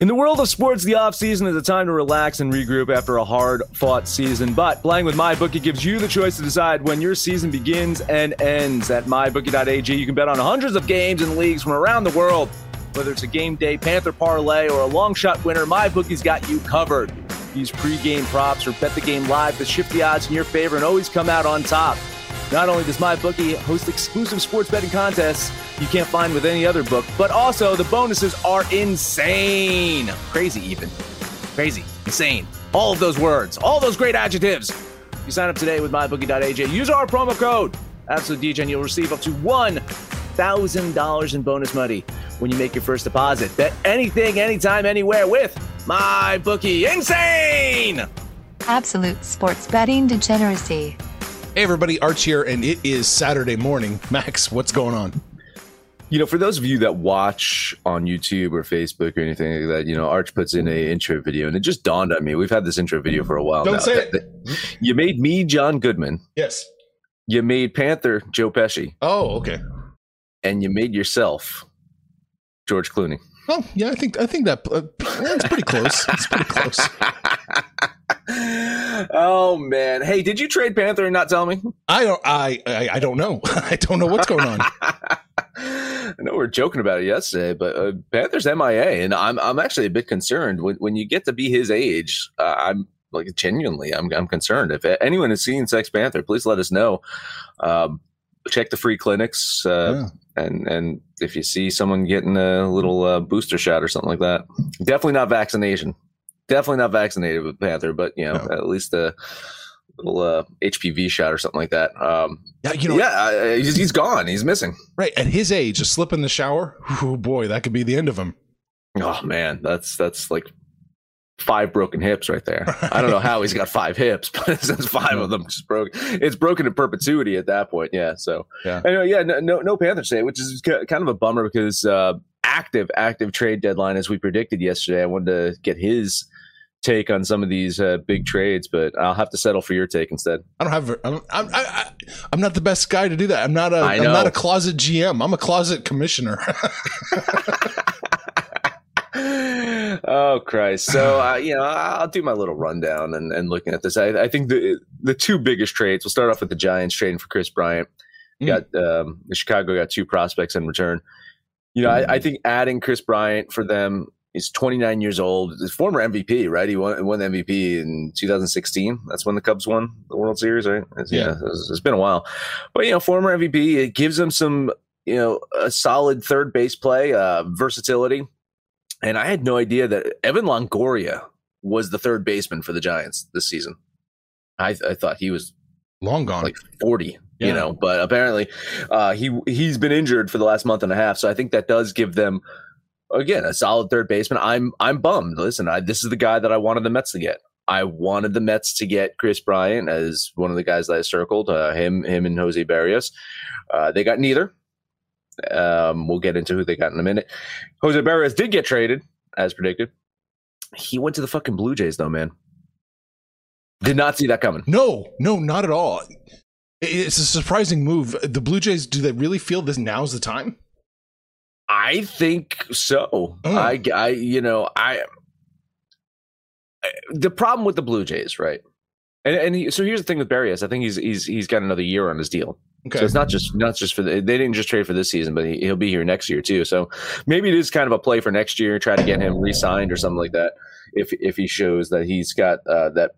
In the world of sports, the offseason is a time to relax and regroup after a hard fought season. But playing with MyBookie gives you the choice to decide when your season begins and ends. At MyBookie.ag, you can bet on hundreds of games and leagues from around the world. Whether it's a game day Panther parlay or a long shot winner, MyBookie's got you covered. Use pregame props or bet the game live to shift the odds in your favor and always come out on top. Not only does MyBookie host exclusive sports betting contests you can't find with any other book, but also the bonuses are insane. Crazy, even. Crazy. Insane. All of those words, all those great adjectives. If You sign up today with mybookie.ag. Use our promo code AbsoluteDJ and you'll receive up to $1,000 in bonus money when you make your first deposit. Bet anything, anytime, anywhere with MyBookie. Insane! Absolute sports betting degeneracy. Hey everybody, Arch here, and it is Saturday morning. Max, what's going on? You know, for those of you that watch on YouTube or Facebook or anything like that, you know, Arch puts in a intro video, and it just dawned on me. We've had this intro video for a while Don't now. say that- it. that- you made me John Goodman. Yes. You made Panther Joe Pesci, Oh, okay. and you made yourself George Clooney. Oh, yeah, I think I think that uh, it's pretty close. It's pretty close. oh man! Hey, did you trade Panther and not tell me? I don't I I, I don't know. I don't know what's going on. I know we are joking about it yesterday, but uh, Panthers MIA, and I'm I'm actually a bit concerned when when you get to be his age. Uh, I'm like genuinely, I'm I'm concerned. If anyone has seen Sex Panther, please let us know. Um, check the free clinics, uh, and and if you see someone getting a little uh, booster shot or something like that, definitely not vaccination. Definitely not vaccinated with Panther, but you know No. at least a little uh, HPV shot or something like that. Um, Yeah, you know, yeah, uh, he's, he's gone. He's missing. right at his age, a slip in the shower. Oh boy, that could be the end of him. Oh man, that's that's like five broken hips right there. I don't know how he's got five hips, but it's five of them just broken. It's broken in perpetuity at that point. Yeah. So Yeah. anyway, yeah, no, no, no Panthers today, which is kind of a bummer because uh, active, active trade deadline as we predicted yesterday. I wanted to get his take on some of these uh, big trades, but I'll have to settle for your take instead. I don't have. I'm, I'm, I, I, I'm not the best guy to do that. I'm not a. I'm not a closet GM. I'm a closet commissioner. oh Christ! So uh, you know, I'll do my little rundown and, and looking at this. I, I think the the two biggest trades. We'll start off with the Giants trading for Kris Bryant. Mm. Got um, Chicago got two prospects in return. You know, I, I think adding Kris Bryant for them. He's 29 years old. He's former MVP, right? He won, won the MVP in 2016. That's when the Cubs won the World Series, right? It's, Yeah. it's, it's been a while, but you know, former MVP. It gives him some, you know, a solid third base play, uh, versatility. And I had no idea that Evan Longoria was the third baseman for the Giants this season. I, I thought he was Long gone. like 40, Yeah. you know, but apparently uh, he he's been injured for the last month and a half. So I think that does give them again a solid third baseman. I'm I'm bummed. Listen, I, this is the guy that I wanted the Mets to get. I wanted the Mets to get Kris Bryant as one of the guys that I circled. Uh, him him and Jose Berrios. Uh, they got neither. Um, we'll get into who they got in a minute. Jose Berrios did get traded as predicted. He went to the fucking Blue Jays though, man. Did not see that coming. no, no, not at all. It's a surprising move. The Blue Jays. Do they really feel this now's the time? I think so. Oh. I, I, you know, I. The problem with the Blue Jays, right? And, and he, so here's the thing with Berrios. I think he's he's he's got another year on his deal. Okay. So it's not just not just for the, they didn't just trade for this season, but he, he'll be here next year too. So maybe it is kind of a play for next year. Try to get him re-signed or something like that. If if he shows that he's got uh, that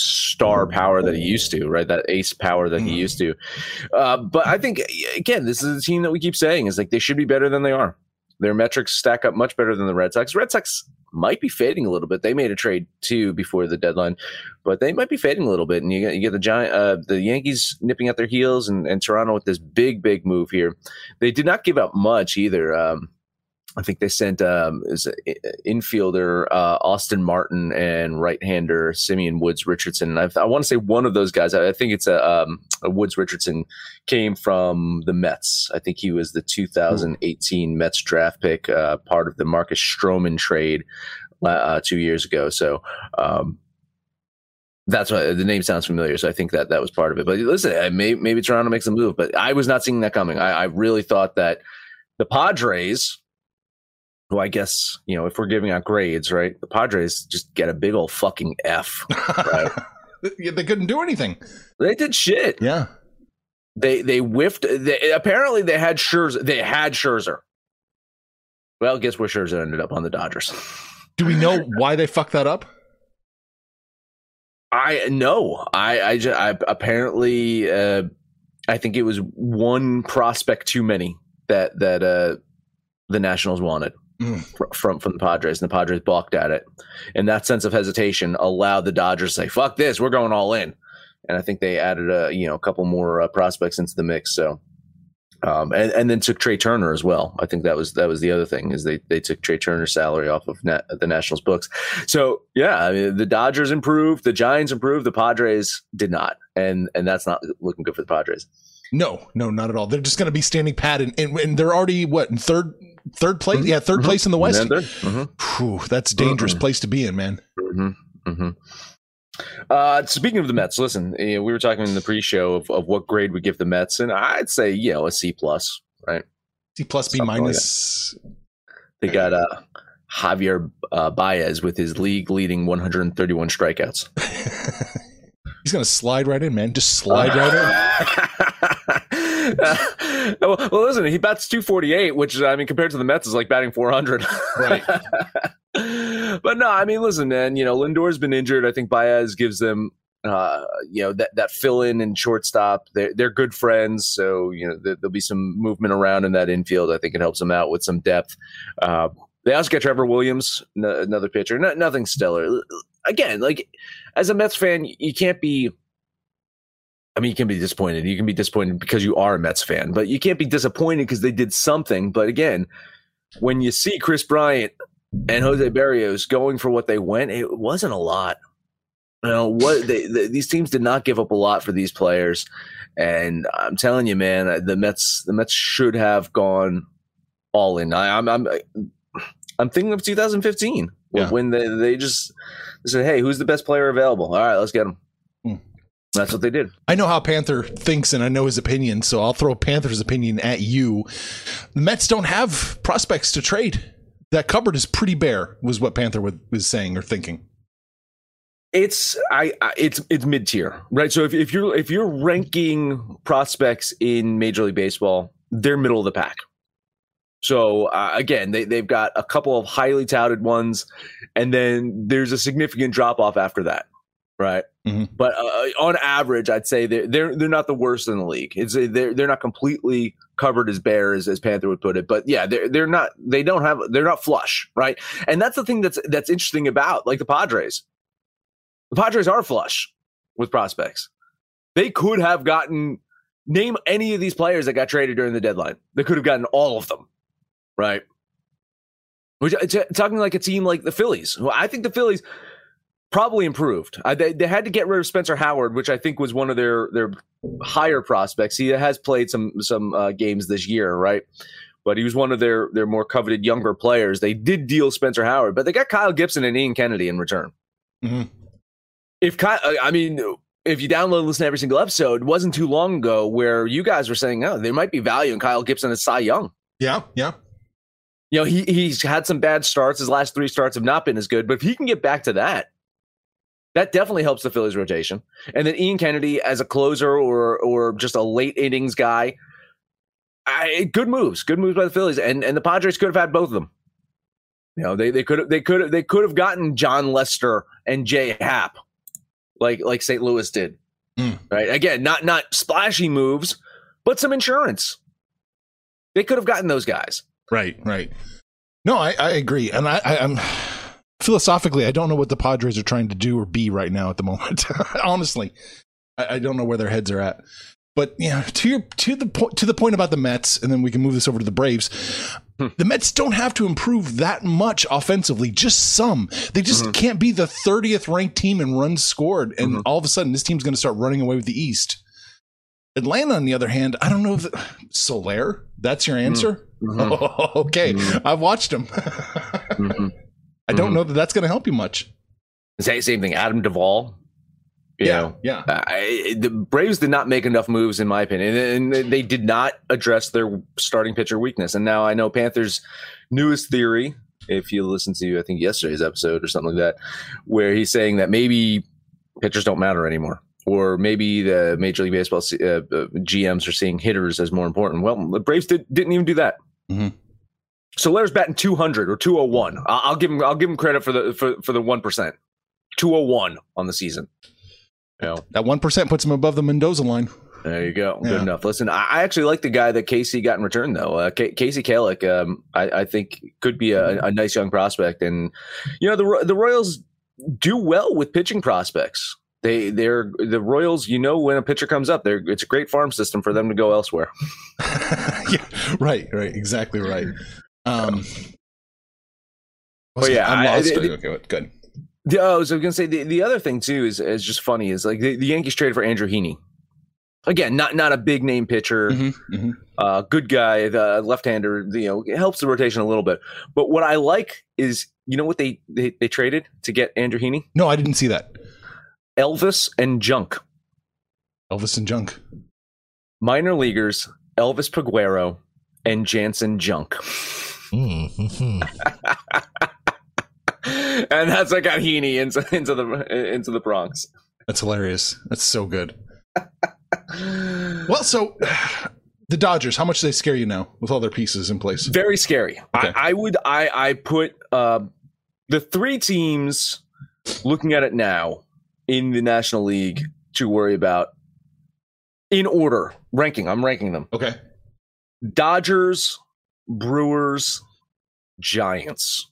star power that he used to, right? That ace power that he Mhm. used to. Uh, but I think again, this is a team that we keep saying is like they should be better than they are. Their metrics stack up much better than the Red Sox. Red Sox might be fading a little bit. They made a trade too before the deadline, but they might be fading a little bit. And you get you get the giant, uh, the Yankees nipping at their heels, and, and Toronto with this big, big move here. They did not give up much either. Um, I think they sent um, is infielder uh, Austin Martin and right-hander Simeon Woods Richardson. I, I want to say one of those guys. I, I think it's a, um, a Woods Richardson came from the Mets. I think he was the 2018 Mets draft pick, uh, part of the Marcus Stroman trade uh, two years ago. So. Um, that's why the name sounds familiar. So I think that that was part of it. But listen, uh, maybe, maybe Toronto makes a move, but I was not seeing that coming. I, I really thought that the Padres, who I guess, you know, if we're giving out grades, right, the Padres just get a big old fucking F. Right. They couldn't do anything. they did shit. Yeah. They they whiffed. They, apparently, they had Scherzer. They had Scherzer. Well, guess where Scherzer ended up on the Dodgers. Do we know why they fucked that up? I no. I I, just, I apparently uh, I think it was one prospect too many that that uh, the Nationals wanted Mm. from from the Padres, and the Padres balked at it. And that sense of hesitation allowed the Dodgers to say, "Fuck this, we're going all in." And I think they added a you know a couple more uh, prospects into the mix. So. Um, and, and then took Trea Turner as well. I think that was that was the other thing is they they took Trea Turner's salary off of net, the Nationals books. So yeah, I mean the Dodgers improved, the Giants improved, the Padres did not, and and that's not looking good for the Padres. No, no, not at all. They're just going to be standing pat, and, and, and they're already what in third, third place? Yeah, 3rd place in the West. Mm-hmm. Phew, that's a dangerous place to be in, man. Mm-hmm. Mm-hmm. Uh, speaking of the Mets, listen, eh, we were talking in the pre-show of, of what grade we give the Mets, and I'd say you know a C plus, right? C plus, B Something like minus. They got uh, Javier uh, Baez with his league-leading 131 strikeouts. He's going to slide right in, man. Just slide right in. Well, well, listen, he bats 248, which I mean, compared to the Mets, is like batting 400. Right. but no, I mean, listen, man. You know, Lindor's been injured. I think Baez gives them, uh, you know, that that fill in and shortstop. They're they're good friends, so you know there, there'll be some movement around in that infield. I think it helps them out with some depth. Uh, they also get Trevor Williams, n- another pitcher. No, nothing stellar. Again, like as a Mets fan, you can't be. I mean, you can be disappointed. You can be disappointed because you are a Mets fan, but you can't be disappointed because they did something. But again, when you see Kris Bryant and Jose Berrios going for what they went, it wasn't a lot. You know what? They, they, these teams did not give up a lot for these players, and I'm telling you, man, uh, the Mets the Mets should have gone all in. I, I'm I'm I'm thinking of 2015 Yeah. when they they just they said, "Hey, who's the best player available? All right, let's get him." That's what they did. I know how Panther thinks and I know his opinion, so I'll throw Panther's opinion at you. The Mets don't have prospects to trade. That cupboard is pretty bare, was what Panther was was saying or thinking. It's I, I it's it's mid tier, right? So if, if you're if you're ranking prospects in Major League Baseball, they're middle of the pack. So uh, again, they they've got a couple of highly touted ones, and then there's a significant drop off after that, right? Mhm. But uh, on average, I'd say they're they're they're not the worst in the league. It's they're they're not completely covered as bare as, as Panther would put it, but yeah, they're they're not they don't have they're not flush, right? And that's the thing that's that's interesting about like the Padres. The Padres are flush with prospects. They could have gotten name any of these players that got traded during the deadline. They could have gotten all of them, right? Which t- talking like a team like the Phillies. Well, I think the Phillies probably improved. I, they, they had to get rid of Spencer Howard, which I think was one of their their higher prospects. He has played some some uh, games this year, right? But he was one of their their more coveted younger players. They did deal Spencer Howard, but they got Kyle Gibson and Ian Kennedy in return. Mhm. If Kyle, I mean, if you download and listen to every single episode, it wasn't too long ago where you guys were saying, "Oh, there might be value in Kyle Gibson as Cy Young." Yeah, yeah. You know, he he's had some bad starts. His last three starts have not been as good, but if he can get back to that, That definitely helps the Phillies rotation. And then Ian Kennedy as a closer or or just a late innings guy. I, good moves, good moves by the Phillies, and and the Padres could have had both of them. You know, they they could have they could have they could have gotten Jon Lester and Jay Happ, like like St. Louis did. Mm. Right again, not not splashy moves, but some insurance. They could have gotten those guys. Right, right. No, I, I agree, and I, I, I'm philosophically, I don't know what the Padres are trying to do or be right now at the moment. Honestly, I, I don't know where their heads are at. But yeah, to your to the point to the point about the Mets, and then we can move this over to the Braves. Hmm. The Mets don't have to improve that much offensively, just some. They just mm-hmm. can't be the 30th ranked team in runs scored, and mm-hmm. all of a sudden this team's going to start running away with the East. Atlanta, on the other hand, I don't know if Soler. That's your hmm. answer. Mm-hmm. okay, I've watched him. I don't know that that's going to help you much. Say same thing. Adam Duvall. Yeah, know, yeah. I, the Braves did not make enough moves, in my opinion, and they did not address their starting pitcher weakness. And now I know Panthers' newest theory. If you listen to, I think yesterday's episode or something like that, where he's saying that maybe pitchers don't matter anymore, or maybe the Major League Baseball uh, uh, GMs are seeing hitters as more important. Well, the Braves did, didn't even do that. Mhm. Soler's batting 200 or 201. I'll, I'll give him. I'll give him credit for the for, for the one percent. 201 on the season. You know, That one percent puts him above the Mendoza line. there you go. Good Yeah. enough. Listen, I, I actually like the guy that Casey got in return, though. Uh, Ca Kasey Kalich, um, I, I think could be a, a nice young prospect, and you know the the Royals do well with pitching prospects. They they're the Royals. You know when a pitcher comes up, they're it's a great farm system for them to go elsewhere. yeah, right, right, exactly right. Um, Well, yeah, I'm I- lost. I- okay, good, good. The, oh, I was going to say the, the other thing too is is just funny is like the, the Yankees traded for Andrew Heaney. Again, not not a big name pitcher, Mhm, mhm. uh, good guy, the left-hander. You know, it helps the rotation a little bit. But what I like is, you know, what they they, they traded to get Andrew Heaney, No, I didn't see that. Elvis and Junk, Elvis and Junk. minor leaguers, Elvis Peguero and Janson Junk, Mm-hmm. Hmm, hmm, hmm. and that's what got Heaney into into the into the Bronx. That's hilarious. That's so good. Well, so the Dodgers, how much do they scare you now with all their pieces in place? very scary. Okay. I, I would I I put uh, the three teams looking at it now in the National League to worry about in order ranking. I'm ranking them: Okay. Dodgers, Brewers, Giants.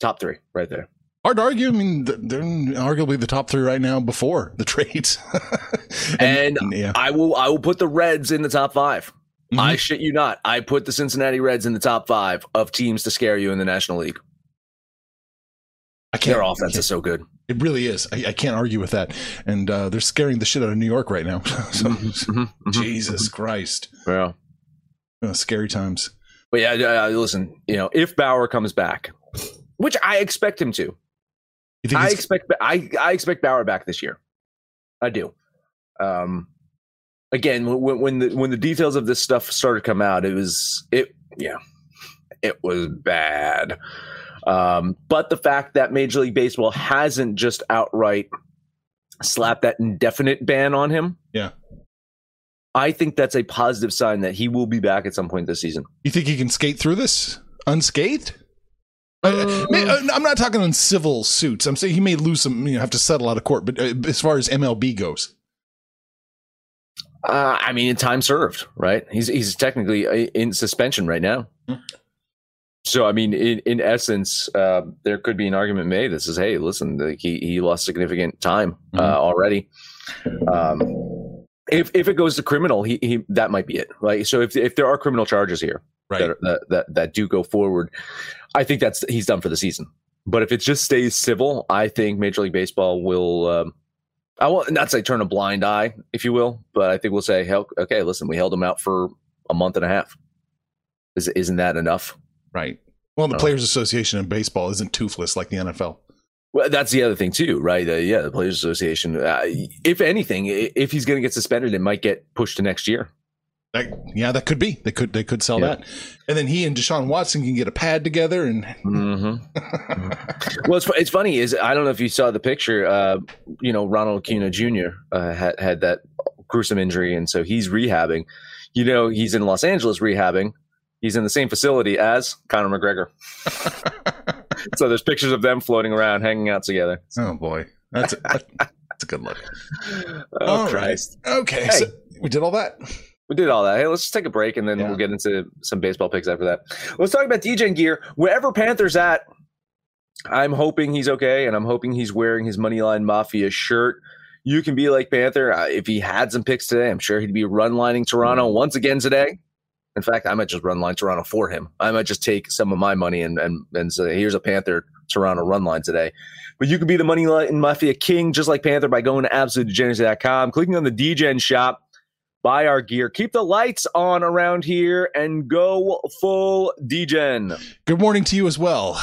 Top three, right there. Hard to argue. I mean, they're arguably the top three right now before the trades. And yeah, I will I will put the Reds in the top 5 Mhm. I shit you not. I put the Cincinnati Reds in the top five of teams to scare you in the National League. I can't. Their offense is so good. It really is. I, I can't argue with that. And uh, they're scaring the shit out of New York right now. so, Mhm, mhm. Jesus Christ, Yeah. Uh, scary times. But yeah, uh, listen, you know, if Bauer comes back, which I expect him to, I expect I I expect Bauer back this year. I do. Um, again, when when the when the details of this stuff started to come out, it was it yeah, it was bad. Um, but the fact that Major League Baseball hasn't just outright slapped that indefinite ban on him, Yeah. I think that's a positive sign that he will be back at some point this season. You think he can skate through this unscathed? Uh, uh, I'm not talking on civil suits. I'm saying he may lose some, you know, have to settle out of court. But uh, as far as MLB goes, Uh, I mean, time served, right? He's he's technically uh, in suspension right now. Hmm. So, I mean, in in essence, uh, there could be an argument made that says, "Hey, listen, like, he he lost significant time uh, Mhm. already." Um, if if it goes to criminal, he, he that might be it, right? So, if if there are criminal charges here right? that, that that that do go forward, I think that's he's done for the season. But if it just stays civil, I think Major League Baseball will. Um, I will not say turn a blind eye, if you will, but I think we'll say, "Hell, okay, listen, we held him out for a month and a half. Is, isn't that enough? Right. Well, the. Players Association in baseball isn't toothless like the NFL. Well, that's the other thing too, right? Uh, yeah, the Players Association. Uh, if anything, if he's going to get suspended, it might get pushed to next year. That, yeah, that could be. They could they could sell Yeah. that, and then he and Deshaun Watson can get a pad together, and Mm-hmm. well, it's, it's funny is I don't know if you saw the picture. Uh, you know, Ronald Acuna Jr. Uh, had had that gruesome injury, and so he's rehabbing. You know, he's in Los Angeles rehabbing. He's in the same facility as Conor McGregor. so there's pictures of them floating around, hanging out together. Oh boy, that's a, that's a good look. Oh All right. Christ! Okay, Hey. so we did all that. We did all that. Hey, let's just take a break and then Yeah. we'll get into some baseball picks after that. Let's talk about DJ gear. Wherever Panthers at, I'm hoping he's okay, and I'm hoping he's wearing his Moneyline Mafia shirt. You can be like Panther. Uh, if he had some picks today, I'm sure he'd be run lining Toronto once again today. In fact, I might just run line Toronto for him. I might just take some of my money and and, and say, here's a Panther Toronto run line today. But you can be the Moneyline Mafia king just like Panther by going to absolutedegeneracy.com, clicking on the DGen shop, buy our gear, keep the lights on around here, and go full DGen. Good morning to you as well.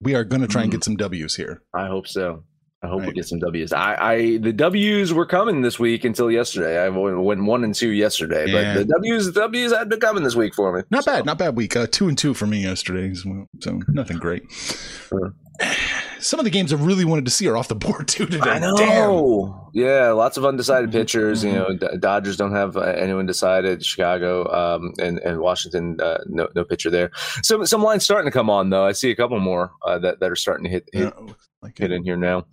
We are going to try and get some W's here. I hope so. I hope we get some W's. I, I the W's were coming this week until yesterday. I went one and two yesterday, Yeah. but the W's W's had been coming this week for me. Not So, bad, not bad week. Uh, two and two for me yesterday, so, so nothing great. Sure. Some of the games I really wanted to see are off the board too today. I know. Damn. Yeah, lots of undecided pitchers. You know, Dodgers don't have uh, anyone decided. Chicago um, and and Washington, uh, no no pitcher there. Some some lines starting to come on though. I see a couple more uh, that that are starting to hit hit, like hit in here now.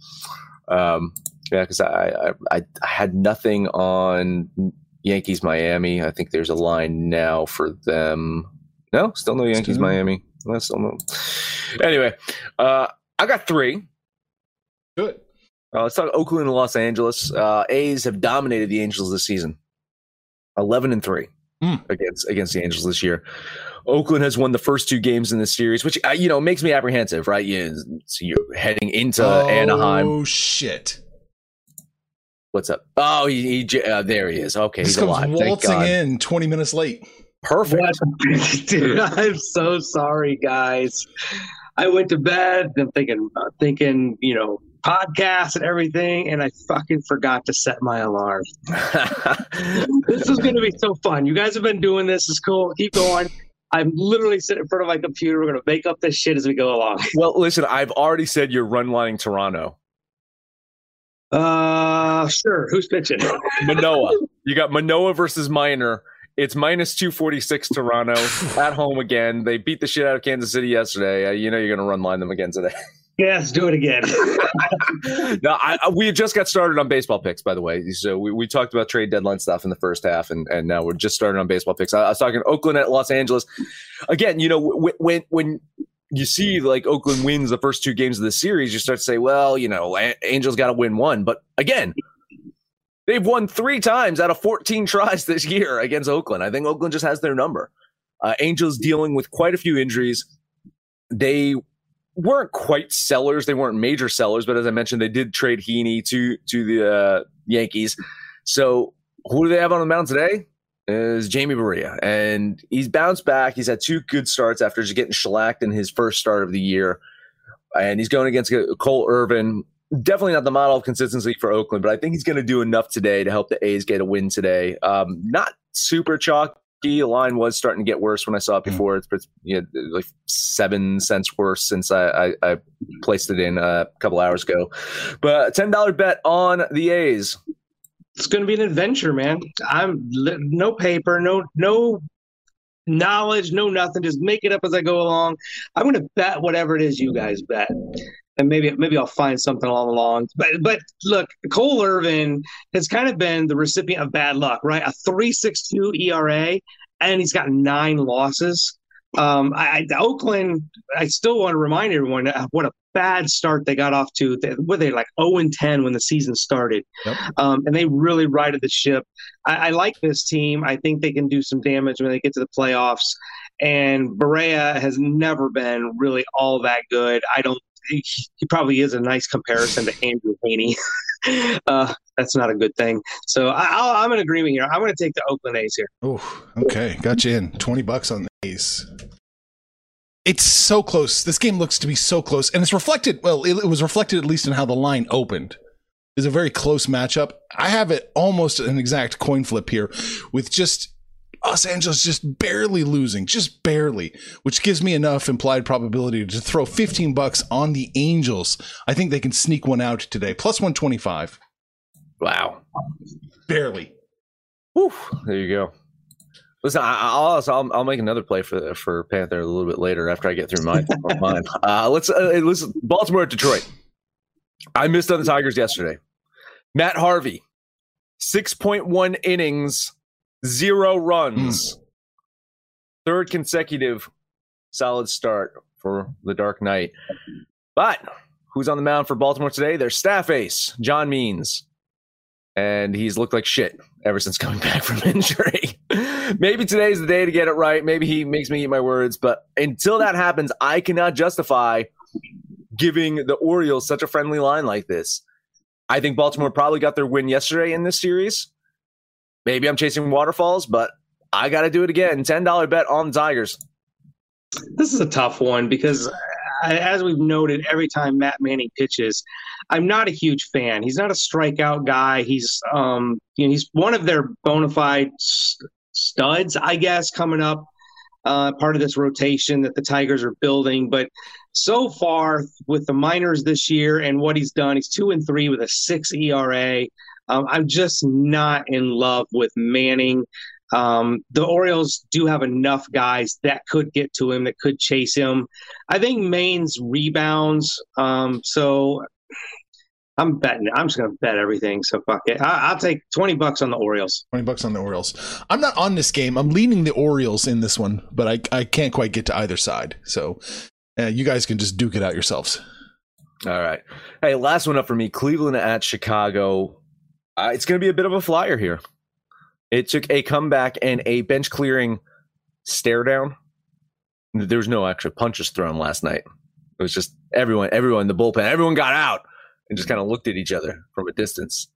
Um, yeah, because I, I I I had nothing on Yankees Miami. I think there's a line now for them. No, still no Yankees Miami. No, still no. Anyway, uh, I got three. Good. Uh, let's talk Oakland and Los Angeles. Uh, A's have dominated the Angels this season, eleven and three Hmm. against against the Angels this year. Oakland has won the first two games in this series, which uh, you know makes me apprehensive, right? You, so you're heading into Anaheim. Oh shit! What's up? Oh, he, he uh, there he is. Okay, This he's comes alive. Waltzing in twenty minutes late. Perfect. Dude, I'm so sorry, guys. I went to bed. I'm thinking, uh, thinking, you know, podcasts and everything, and I fucking forgot to set my alarm. This is going to be so fun. You guys have been doing this. It's cool. Keep going. I'm literally sitting in front of my computer. We're going to make up this shit as we go along. well, listen, I've already said you're run lining Toronto. Uh, sure. Who's pitching? Manoah. you got Manoah versus Minor. It's minus 246 Toronto at home again. They beat the shit out of Kansas City yesterday. Uh, you know you're going to run line them again today. yes, do it again. no, I, I- we just got started on baseball picks, by the way. So we, we talked about trade deadline stuff in the first half, and, and now we're just starting on baseball picks. I, I was talking Oakland at Los Angeles. Again, you know, when, when, when you see like Oakland wins the first two games of the series, you start to say, well, you know, Angels got to win one. But again, they've won three times out of 14 tries this year against Oakland. I think Oakland just has their number. Uh, Angels dealing with quite a few injuries. They weren't quite sellers. They weren't major sellers, but as I mentioned, they did trade Heaney to to the uh, Yankees. So who do they have on the mound today? Is Jamie Barria, and he's bounced back. He's had two good starts after just getting shellacked in his first start of the year, and he's going against Cole Irvin. Definitely not the model of consistency for Oakland, but I think he's going to do enough today to help the A's get a win today. Um, not super chalky. The line was starting to get worse when I saw it before. It's it's, you know, like seven cents worse since I, I, I placed it in uh, a couple hours ago. But ten dollar bet on the A's. it's going to be an adventure, man. I'm no paper, no no knowledge, no nothing. Just make it up as I go along. I'm going to bet whatever it is you guys bet. And maybe maybe I'll find something along the lines. But but look, Cole Irvin has kind of been the recipient of bad luck, right? A three six two ERA, and he's got nine losses. Um, I, Oakland, I still want to remind everyone what a bad start they got off to. They, were they like 0 and 10 when the season started? Yep. Um, and they really righted the ship. I, I, like this team. I think they can do some damage when they get to the playoffs. And Barria has never been really all that good. I don't. He, he probably is a nice comparison to Andrew Heaney. uh, that's not a good thing. So I, am in agreement here. I'm going to take the Oakland A's here. Oh, okay, got you in. Twenty bucks on the A's. It's so close. This game looks to be so close, and it's reflected. Well, it, it was reflected at least in how the line opened. Is a very close matchup. I have it almost an exact coin flip here, with just Los Angeles just barely losing, just barely, which gives me enough implied probability to throw 15 bucks on the Angels. I think they can sneak one out today, plus 125. Wow. Barely. Whew, there you go. Listen, I, will I'll, I'll make another play for for Panther a little bit later after I get through mine. mine. Uh, let's uh, let's Baltimore at Detroit. I missed on the Tigers yesterday. Matt Harvey, six point one innings, zero runs, mm. third consecutive solid start for the Dark Knight. But who's on the mound for Baltimore today? Their staff ace, John Means and he's looked like shit ever since coming back from injury. Maybe today's the day to get it right. Maybe he makes me eat my words, but until that happens, I cannot justify giving the Orioles such a friendly line like this. I think Baltimore probably got their win yesterday in this series. Maybe I'm chasing waterfalls, but I got to do it again. $10 bet on the Tigers. This is a tough one because uh, as we've noted, every time Matt Manning pitches, I'm not a huge fan. He's not a strikeout guy. He's um, you know, he's one of their bona fide studs, I guess, coming up. Uh, part of this rotation that the Tigers are building, but so far with the minors this year and what he's done, he's two and three with a six ERA. Um, I'm just not in love with Manning. Um, the Orioles do have enough guys that could get to him, that could chase him. I think Means rebounds. Um, so I'm betting. I'm just going to bet everything. So fuck it. I, will take twenty bucks on the Orioles. Twenty bucks on the Orioles. I'm not on this game. I'm leaning the Orioles in this one, but I I can't quite get to either side. So uh, you guys can just duke it out yourselves. All right. Hey, last one up for me. Cleveland at Chicago. Uh, it's going to be a bit of a flyer here. It took a comeback and a bench clearing stare down. There was no actual punches thrown last night. It was just everyone, everyone, the bullpen, everyone got out and just kind of looked at each other from a distance.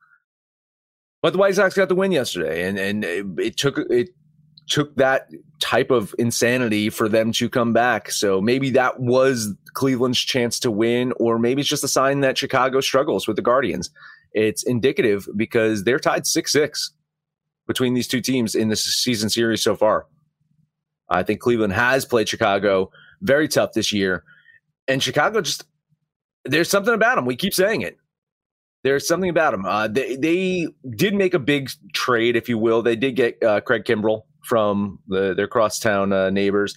But the White Sox got the win yesterday, and and it, it took it took that type of insanity for them to come back. So maybe that was Cleveland's chance to win, or maybe it's just a sign that Chicago struggles with the Guardians. It's indicative because they're tied six six between these two teams in this season series so far. I think Cleveland has played Chicago very tough this year. And Chicago just, there's something about them. We keep saying it. There's something about them. Uh, they, they did make a big trade, if you will. They did get uh, Craig Kimbrel from the, their crosstown uh, neighbors.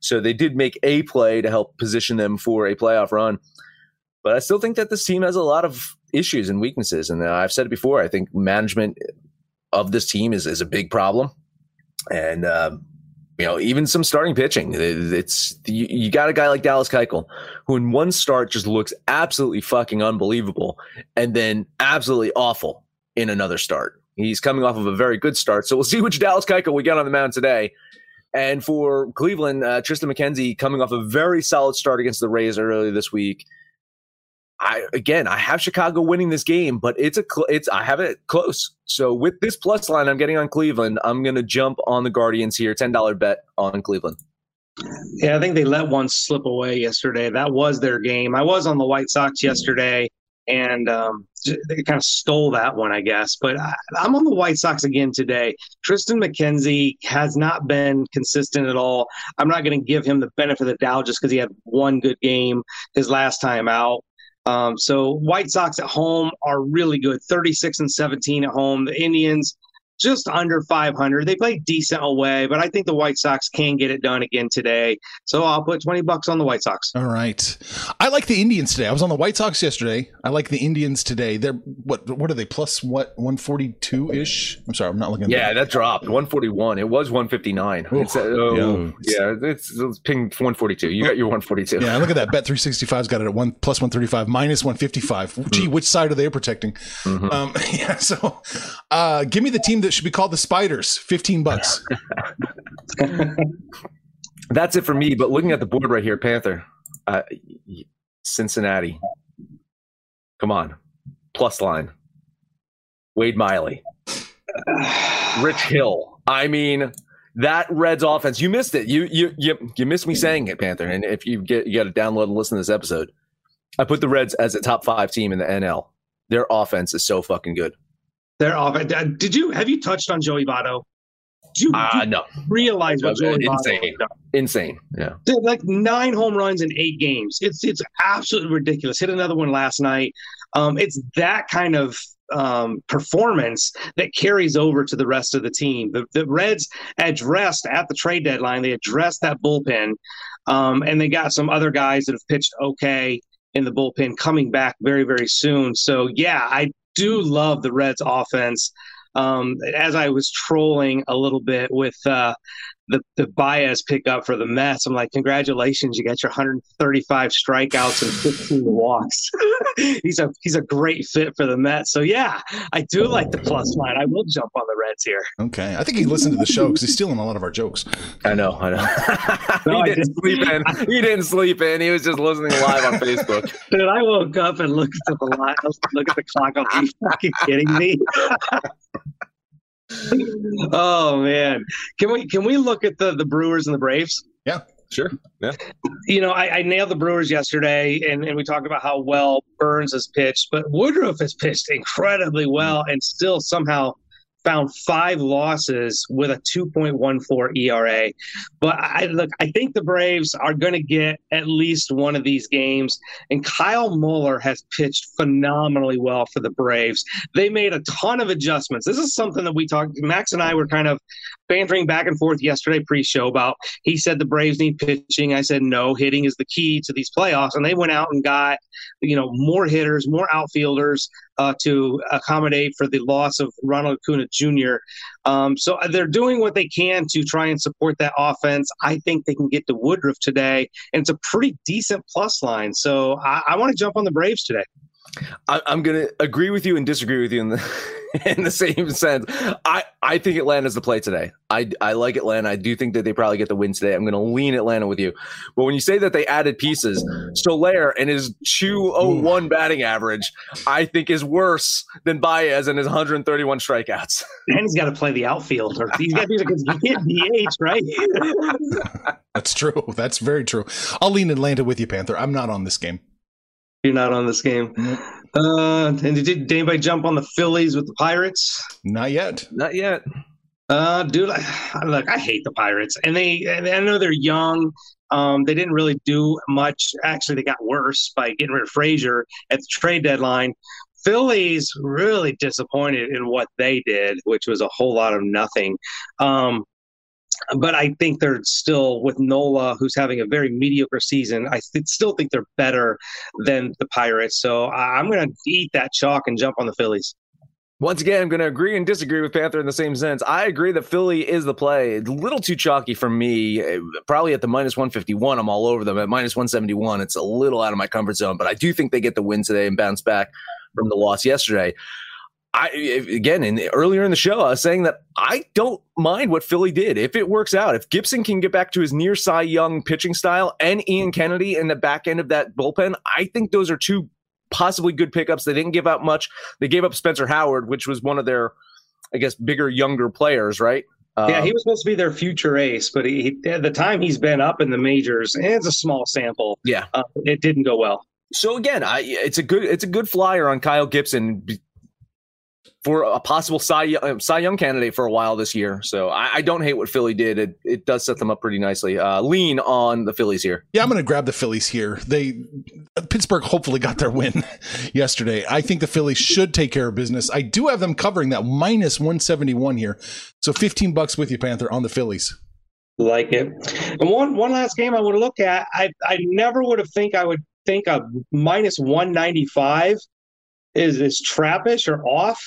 So they did make a play to help position them for a playoff run. But I still think that this team has a lot of issues and weaknesses. And I've said it before. I think management of this team is, is a big problem. And, uh, you know, even some starting pitching. It's you, got a guy like Dallas Keuchel, who in one start just looks absolutely fucking unbelievable, and then absolutely awful in another start. He's coming off of a very good start, so we'll see which Dallas Keuchel we get on the mound today. And for Cleveland, uh, Triston McKenzie coming off a very solid start against the Rays earlier this week. I again, I have Chicago winning this game, but it's a cl- it's I have it close. So with this plus line, I'm getting on Cleveland. I'm going to jump on the Guardians here. Ten dollar bet on Cleveland. Yeah, I think they let one slip away yesterday. That was their game. I was on the White Sox yesterday, and um, they kind of stole that one, I guess. But I, I'm on the White Sox again today. Triston McKenzie has not been consistent at all. I'm not going to give him the benefit of the doubt just because he had one good game his last time out. Um, so White Sox at home are really good, 36 and 17 at home. The Indians just under 500. They play decent away, but I think the White Sox can get it done again today. So I'll put 20 bucks on the White Sox. All right. I like the Indians today. I was on the White Sox yesterday. I like the Indians today. They're what what are they plus what 142-ish? I'm sorry, I'm not looking Yeah, that dropped 141. It was 159. It's, uh, oh, yeah, it's, it's pinged 142. You got your 142. Yeah, look at that. Bet 365's got it at 1 plus 135 minus 155. Gee, which side are they protecting? Mhm. Um, yeah, so uh, give me the team that should be called the Spiders. 15 bucks. That's it for me. But looking at the board right here, Panther, uh, Cincinnati. Come on, plus line. Wade Miley, Rich Hill. I mean, that Reds offense. You missed it. You you you you missed me saying it, Panther. And if you get you got to download and listen to this episode, I put the Reds as a top five team in the NL. Their offense is so fucking good. They're off. Did you have you touched on Joey Votto? Did you, Uh, did you no, realize what Joey Votto insane, done? insane. Yeah. Dude, like nine home runs in eight games. It's it's absolutely ridiculous. Hit another one last night. Um, it's that kind of um, performance that carries over to the rest of the team. The, the Reds addressed at the trade deadline. They addressed that bullpen, um, and they got some other guys that have pitched okay in the bullpen coming back very very soon. So yeah, I do love the Reds offense. Um, as I was trolling a little bit with uh, the the Baez pickup for the Mets. I'm like, congratulations, you got your 135 strikeouts and 15 walks. he's a he's a great fit for the Mets. So yeah, I do like the plus line. I will jump on the Reds here. Okay. I think he listened to the show because he's stealing a lot of our jokes. I know, I know. No, he I didn't didn't. sleep in. He didn't sleep in. He was just listening live on Facebook. Dude, I woke up and looked at the line. Look at the clock. I'm Are you fucking kidding me? oh man, can we can we look at the the Brewers and the Braves? Yeah, sure. Yeah. you know, I, I nailed the Brewers yesterday, and, and we talked about how well Burnes has pitched, but Woodruff has pitched incredibly well and still somehow found five losses with a 2.14 ERA. But I look, I think the Braves are going to get at least one of these games, and Kyle Muller has pitched phenomenally well for the Braves. They made a ton of adjustments. This is something that we talked. Max and I were kind of bantering back and forth yesterday pre-show about he said the Braves need pitching. I said no, hitting is the key to these playoffs, and they went out and got you know more hitters, more outfielders uh, to accommodate for the loss of Ronald Acuna Jr. Um, so they're doing what they can to try and support that offense. I think they can get to Woodruff today, and it's a pretty decent plus line. So I, I want to jump on the Braves today. I, I'm going to agree with you and disagree with you in the in the same sense. I, I think Atlanta's the play today. I, I like Atlanta. I do think that they probably get the win today. I'm going to lean Atlanta with you. But when you say that they added pieces, Soler and his 201 batting average, I think is worse than Baez and his 131 strikeouts. And he's got to play the outfield, or he's got to because he can't DH, right? That's true. That's very true. I'll lean Atlanta with you, Panther. I'm not on this game. You're not on this game. Uh, and did, did anybody jump on the Phillies with the Pirates? Not yet. Not yet. Uh, dude, I, look, I hate the Pirates, and they, and I know they're young. Um, they didn't really do much. Actually, they got worse by getting rid of Frazier at the trade deadline. Phillies really disappointed in what they did, which was a whole lot of nothing. Um, but I think they're still with Nola, who's having a very mediocre season. I th- still think they're better than the Pirates. So I- I'm going to eat that chalk and jump on the Phillies. Once again, I'm going to agree and disagree with Panther in the same sense. I agree that Philly is the play. A little too chalky for me. Eh, Probably at the minus 151, I'm all over them. At minus 171, it's a little out of my comfort zone, but I do think they get the win today and bounce back from the loss yesterday. I again, in earlier in the show, I was saying that I don't mind what Philly did if it works out. If Gibson can get back to his near Cy Young pitching style and Ian Kennedy in the back end of that bullpen, I think those are two possibly good pickups. They didn't give up much. They gave up Spencer Howard, which was one of their, I guess, bigger, younger players, right? yeah, Um, he was supposed to be their future ace, but he, at the time he's been up in the majors, and it's a small sample. yeah. Uh, it didn't go well. So again, I it's a good it's a good flyer on Kyle Gibson. For a possible Cy, uh, Cy Young candidate for a while this year. So I, I don't hate what Philly did. It, it does set them up pretty nicely. Uh, lean on the Phillies here. Yeah, I'm going to grab the Phillies here. They Pittsburgh hopefully got their win yesterday. I think the Phillies should take care of business. I do have them covering that minus 171 here. So 15 bucks with you, Panther, on the Phillies. Like it. And one one last game I would look at. I I never would have think I would think a minus 195 is is trappish or off.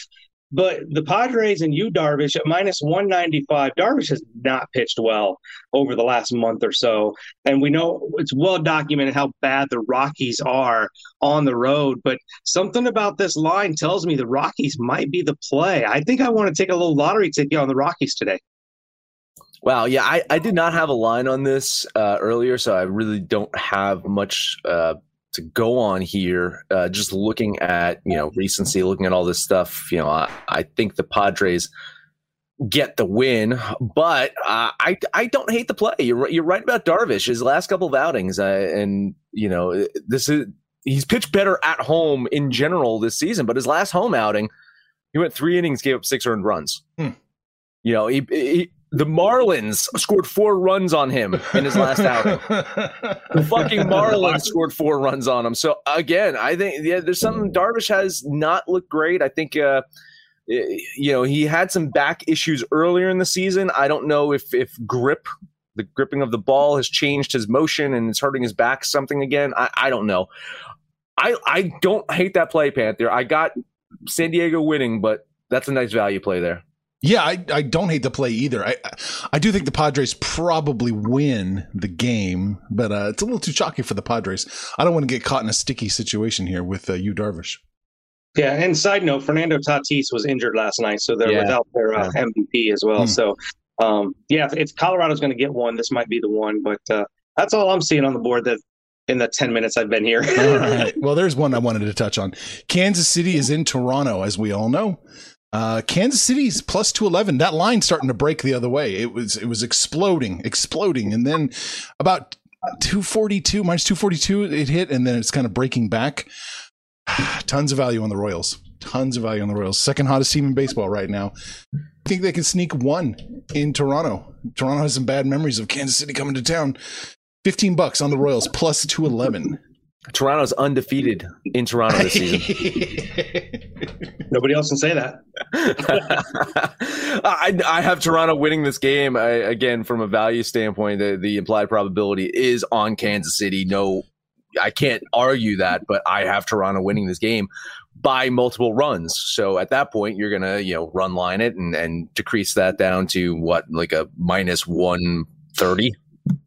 But the Padres and you, Darvish at minus 195, Darvish has not pitched well over the last month or so. And we know it's well documented how bad the Rockies are on the road. But something about this line tells me the Rockies might be the play. I think I want to take a little lottery ticket on the Rockies today. Wow, yeah, I, I did not have a line on this uh, earlier, so I really don't have much uh, to go on here. Uh, just looking at you know recency, looking at all this stuff, you know, I, I think the Padres get the win, but uh, I I don't hate the play. You're you're right about Darvish. His last couple of outings, uh, and you know this is he's pitched better at home in general this season, but his last home outing, he went three innings, gave up six earned runs. Hmm. You know, he, he the Marlins scored four runs on him in his last outing. the fucking Marlins scored four runs on him. So again, I think yeah, there's something Darvish has not looked great. I think uh, you know he had some back issues earlier in the season. I don't know if if grip, the gripping of the ball, has changed his motion and it's hurting his back something again. I, I don't know. I I don't hate that play, Panther. I got San Diego winning, but that's a nice value play there. Yeah, I, I don't hate the play either. I I do think the Padres probably win the game, but uh, it's a little too chalky for the Padres. I don't want to get caught in a sticky situation here with uh, Yu Darvish. Yeah, and side note, Fernando Tatis was injured last night, so they're yeah. without their uh, MVP as well. Hmm. So, um, yeah, if, if Colorado's going to get one, this might be the one. But uh, that's all I'm seeing on the board that in the 10 minutes I've been here. all right. Well, there's one I wanted to touch on. Kansas City is in Toronto, as we all know. Uh, Kansas City's plus two eleven. That line starting to break the other way. It was it was exploding, exploding, and then about two forty two minus two forty two it hit, and then it's kind of breaking back. Tons of value on the Royals. Tons of value on the Royals. Second hottest team in baseball right now. I think they can sneak one in Toronto. Toronto has some bad memories of Kansas City coming to town. Fifteen bucks on the Royals plus two eleven. Toronto's undefeated in Toronto this season. Nobody else can say that. I, I, have Toronto winning this game. I, again, from a value standpoint, the, the implied probability is on Kansas City. No, I can't argue that, but I have Toronto winning this game by multiple runs. So at that point, you're gonna you know run line it and and decrease that down to what like a minus one thirty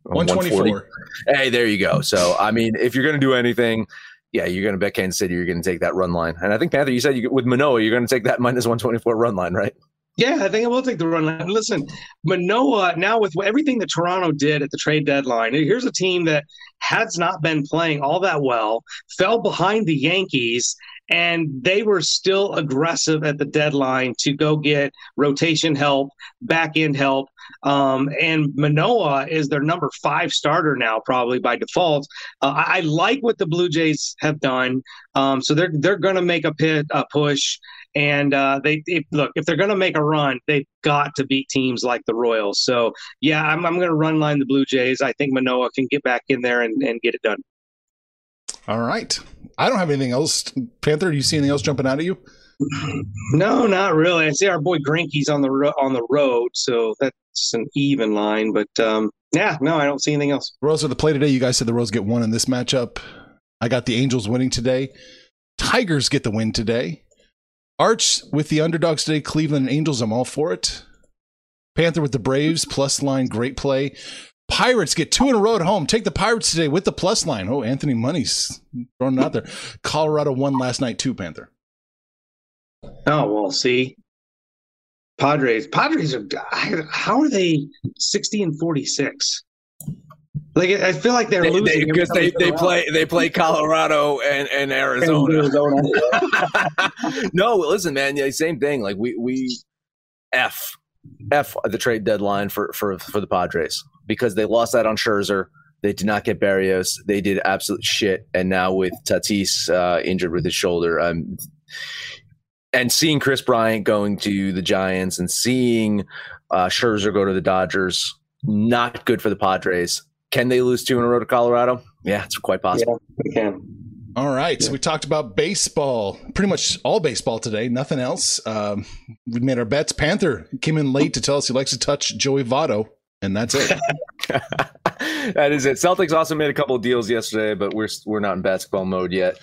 124. Hey, there you go. So, I mean, if you're going to do anything, yeah, you're going to bet Kansas City. You're going to take that run line. And I think, Panther, you said you, with Manoah, you're going to take that minus 124 run line, right? Yeah, I think I will take the run line. Listen, Manoah, now with everything that Toronto did at the trade deadline, here's a team that has not been playing all that well, fell behind the Yankees, and they were still aggressive at the deadline to go get rotation help, back end help. Um, and Manoah is their number five starter now, probably by default. Uh, I, I, like what the Blue Jays have done. Um, so they're they're going to make a pit a push, and uh, they if, look if they're going to make a run, they've got to beat teams like the Royals. So yeah, I'm I'm going to run line the Blue Jays. I think Manoah can get back in there and, and get it done. All right. I don't have anything else. Panther, do you see anything else jumping out at you? No, not really. I see our boy Greinke's on the ro- on the road, so that's an even line. But um, yeah, no, I don't see anything else. Rose at the play today. You guys said the Rose get one in this matchup. I got the Angels winning today. Tigers get the win today. Arch with the underdogs today. Cleveland and Angels. I'm all for it. Panther with the Braves plus line. Great play. Pirates get two in a row at home. Take the Pirates today with the plus line. Oh, Anthony Money's throwing it out there. Colorado won last night too, Panther. Oh well, see, Padres. Padres are how are they sixty and forty six? Like I feel like they're they, losing because they, they, they play they play Colorado and, and Arizona. And Arizona. no, listen, man. Yeah, same thing. Like we we f f the trade deadline for for for the Padres because they lost that on Scherzer. They did not get Berrios. They did absolute shit. And now with Tatis uh, injured with his shoulder, um, and seeing Kris Bryant going to the Giants and seeing uh, Scherzer go to the Dodgers, not good for the Padres. Can they lose two in a row to Colorado? Yeah, it's quite possible. Yeah, we can. All right, so we talked about baseball, pretty much all baseball today. Nothing else. Um, we made our bets. Panther came in late to tell us he likes to touch Joey Votto, and that's it. that is it. Celtics also made a couple of deals yesterday, but we're we're not in basketball mode yet.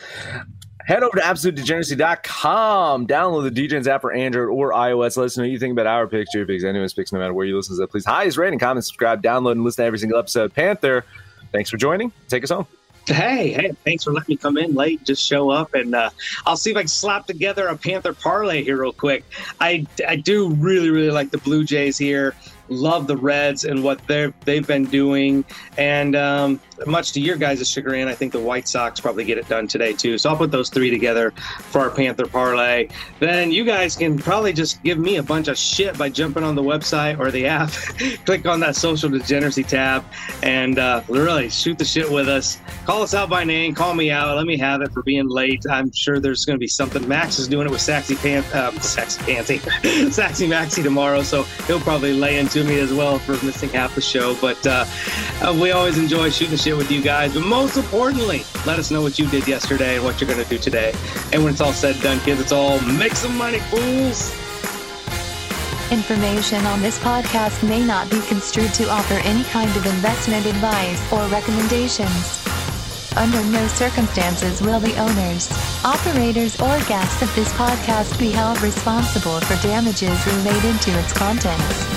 Head over to absolutedegeneracy.com. Download the DJs app for Android or iOS. Let us know what you think about our picks, your picks, anyone's picks, no matter where you listen to that. Please highest rating, comment, subscribe, download, and listen to every single episode. Panther, thanks for joining. Take us home. Hey, hey, thanks for letting me come in late. Just show up and uh, I'll see if I can slap together a Panther parlay here real quick. I, I do really, really like the Blue Jays here love the Reds and what they've they've been doing. And um, much to your guys' chagrin, I think the White Sox probably get it done today too. So I'll put those three together for our Panther parlay. Then you guys can probably just give me a bunch of shit by jumping on the website or the app, click on that social degeneracy tab, and uh, really shoot the shit with us. Call us out by name, call me out, let me have it for being late. I'm sure there's going to be something. Max is doing it with Saxy Pant, um, Saxy Panty, Saxy Maxi tomorrow, so he'll probably lay into me as well for missing half the show. But uh, uh, we always enjoy shooting shit with you guys. But most importantly, let us know what you did yesterday and what you're going to do today. And when it's all said and done, kids, it's all make some money, fools. Information on this podcast may not be construed to offer any kind of investment advice or recommendations. Under no circumstances will the owners, operators, or guests of this podcast be held responsible for damages related to its contents.